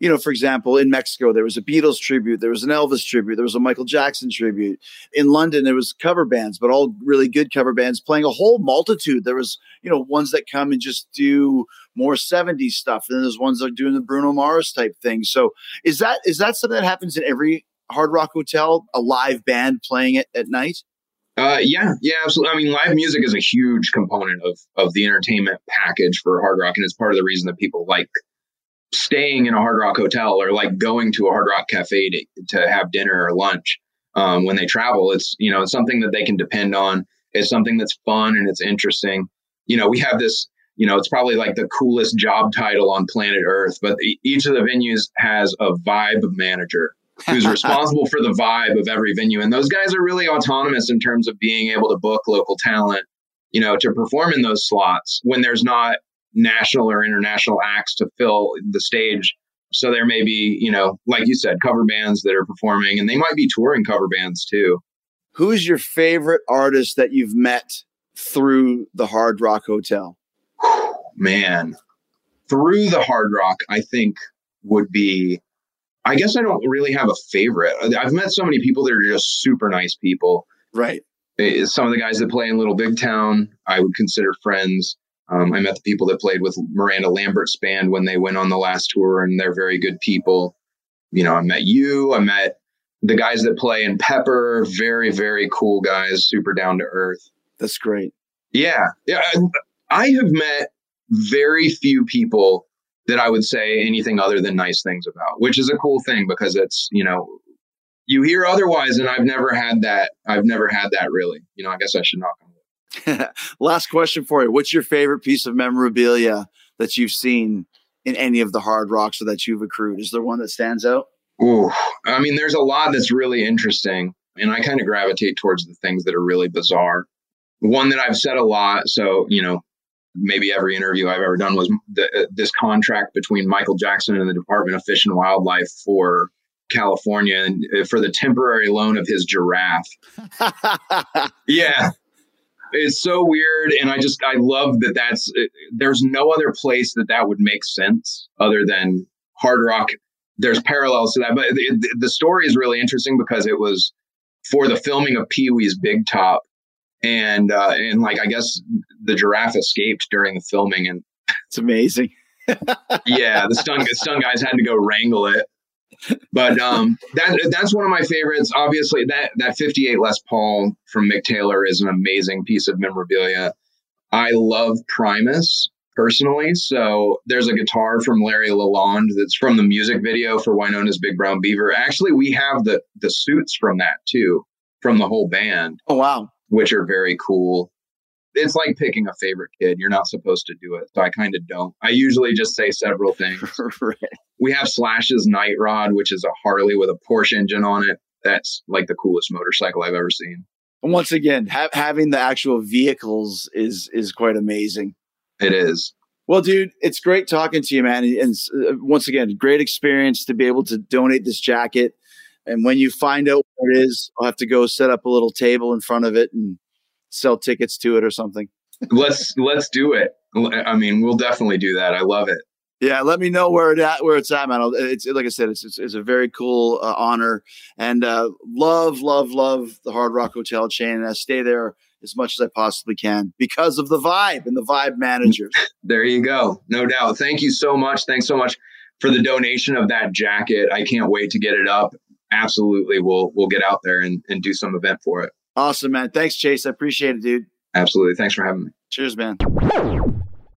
you know, for example, in Mexico there was a Beatles tribute, there was an Elvis tribute, there was a Michael Jackson tribute. In London there was cover bands, but all really good cover bands playing a whole multitude. There was, you know, ones that come and just do more 70s stuff, and then there's ones that are doing the Bruno Mars type thing. So is that is that something that happens in every Hard Rock hotel? A live band playing it at night? Uh, yeah, yeah, absolutely. I mean, live music is a huge component of of the entertainment package for Hard Rock, and it's part of the reason that people like staying in a Hard Rock hotel or like going to a Hard Rock cafe to, to have dinner or lunch um, when they travel. It's you know it's something that they can depend on. It's something that's fun and it's interesting. You know, we have this. You know, it's probably like the coolest job title on planet Earth, but each of the venues has a vibe manager who's [laughs] responsible for the vibe of every venue. And those guys are really autonomous in terms of being able to book local talent, you know, to perform in those slots when there's not national or international acts to fill the stage. So there may be, you know, like you said, cover bands that are performing and they might be touring cover bands too. Who's your favorite artist that you've met through the Hard Rock Hotel? [sighs] Man, through the hard rock, I think would be. I guess I don't really have a favorite. I've met so many people that are just super nice people. Right. Eh, Some of the guys that play in Little Big Town, I would consider friends. Um, I met the people that played with Miranda Lambert's band when they went on the last tour, and they're very good people. You know, I met you. I met the guys that play in Pepper. Very, very cool guys, super down to earth. That's great. Yeah, yeah. I, I have met very few people that I would say anything other than nice things about, which is a cool thing because it's you know you hear otherwise, and I've never had that. I've never had that really. You know, I guess I should knock on wood. [laughs] Last question for you. What's your favorite piece of memorabilia that you've seen in any of the hard rocks or that you've accrued? Is there one that stands out? Ooh, I mean, there's a lot that's really interesting, and I kind of gravitate towards the things that are really bizarre. One that I've said a lot, so you know, maybe every interview I've ever done was the, uh, this contract between Michael Jackson and the Department of Fish and Wildlife for California and uh, for the temporary loan of his giraffe. [laughs] Yeah. It's so weird. And I just, I love that that's, uh, there's no other place that that would make sense other than Hard Rock. There's parallels to that. But the, the story is really interesting because it was for the filming of Pee Wee's Big Top. And, uh, and like, I guess the giraffe escaped during the filming. And [laughs] it's amazing. yeah, the stun, the stun guys had to go wrangle it. But um, that that's one of my favorites. Obviously, that that 58 Les Paul from Mick Taylor is an amazing piece of memorabilia. I love Primus personally. So there's a guitar from Larry Lalonde that's from the music video for Wynona's Big Brown Beaver. Actually, we have the the suits from that too, from the whole band, Oh, wow. Which are very cool. It's like picking a favorite kid. You're not supposed to do it. So I kind of don't. I usually just say several things. [laughs] right. We have Slash's Night Rod, which is a Harley with a Porsche engine on it. That's like the coolest motorcycle I've ever seen. And once again, ha- having the actual vehicles is is quite amazing. It is. Well, dude, it's great talking to you, man. And uh, once again, great experience to be able to donate this jacket. And when you find out it is, I'll have to go set up a little table in front of it and sell tickets to it or something. let's let's do it. I mean, we'll definitely do that. I love it. Yeah, let me know where it at, where it's at, man. It's like I said, it's it's, it's a very cool uh, honor, and uh, love, love, love the Hard Rock Hotel chain. And I stay there as much as I possibly can because of the vibe and the vibe managers. [laughs] There you go. No doubt. Thank you so much. Thanks so much for the donation of that jacket. I can't wait to get it up. Absolutely. We'll we'll get out there and, and do some event for it. awesome, man. Thanks, Chase. I appreciate it, dude. Absolutely. Thanks for having me. Cheers, man.